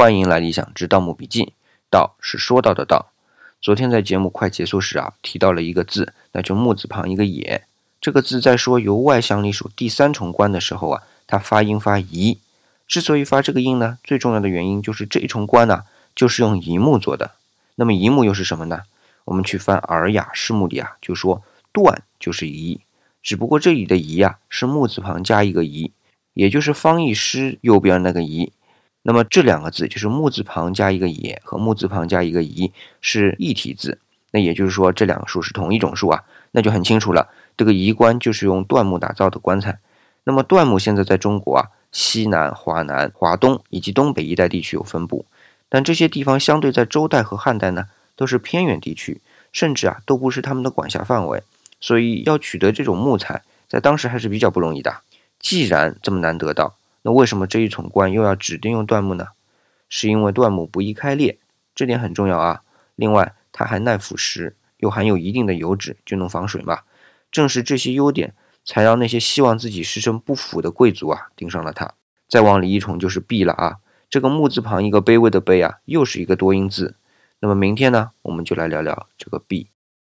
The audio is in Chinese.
欢迎来理想之盗墓笔记。盗是说到的盗。昨天在节目快结束时啊，提到了一个字，那就木字旁一个也。这个字在说由外向里属第三重关的时候啊，它发音发宜。之所以发这个音呢，最重要的原因就是这一重关呢，就是用乙木做的。那么乙木又是什么呢？我们去翻《尔雅释目》里啊，就说断就是宜，只不过这里的宜啊是木字旁加一个宜，也就是方义诗右边那个宜。那么这两个字就是木字旁加一个也和木字旁加一个宜是一体字，那也就是说这两个数是同一种数啊，那就很清楚了。这个仪棺就是用椴木打造的棺材。那么椴木现在在中国啊西南、华南、华东以及东北一带地区有分布，但这些地方相对在周代和汉代呢都是偏远地区，甚至啊都不是他们的管辖范围，所以要取得这种木材在当时还是比较不容易的。既然这么难得到，那为什么这一重棺又要指定用椴木呢？是因为椴木不易开裂，这点很重要啊。另外，它还耐腐蚀，又含有一定的油脂，就能防水嘛。正是这些优点，才让那些希望自己师承不腐的贵族啊盯上了它。再往里一重就是“璧”了啊。这个木字旁一个卑微的“卑”啊，又是一个多音字。那么明天呢，我们就来聊聊这个“璧”。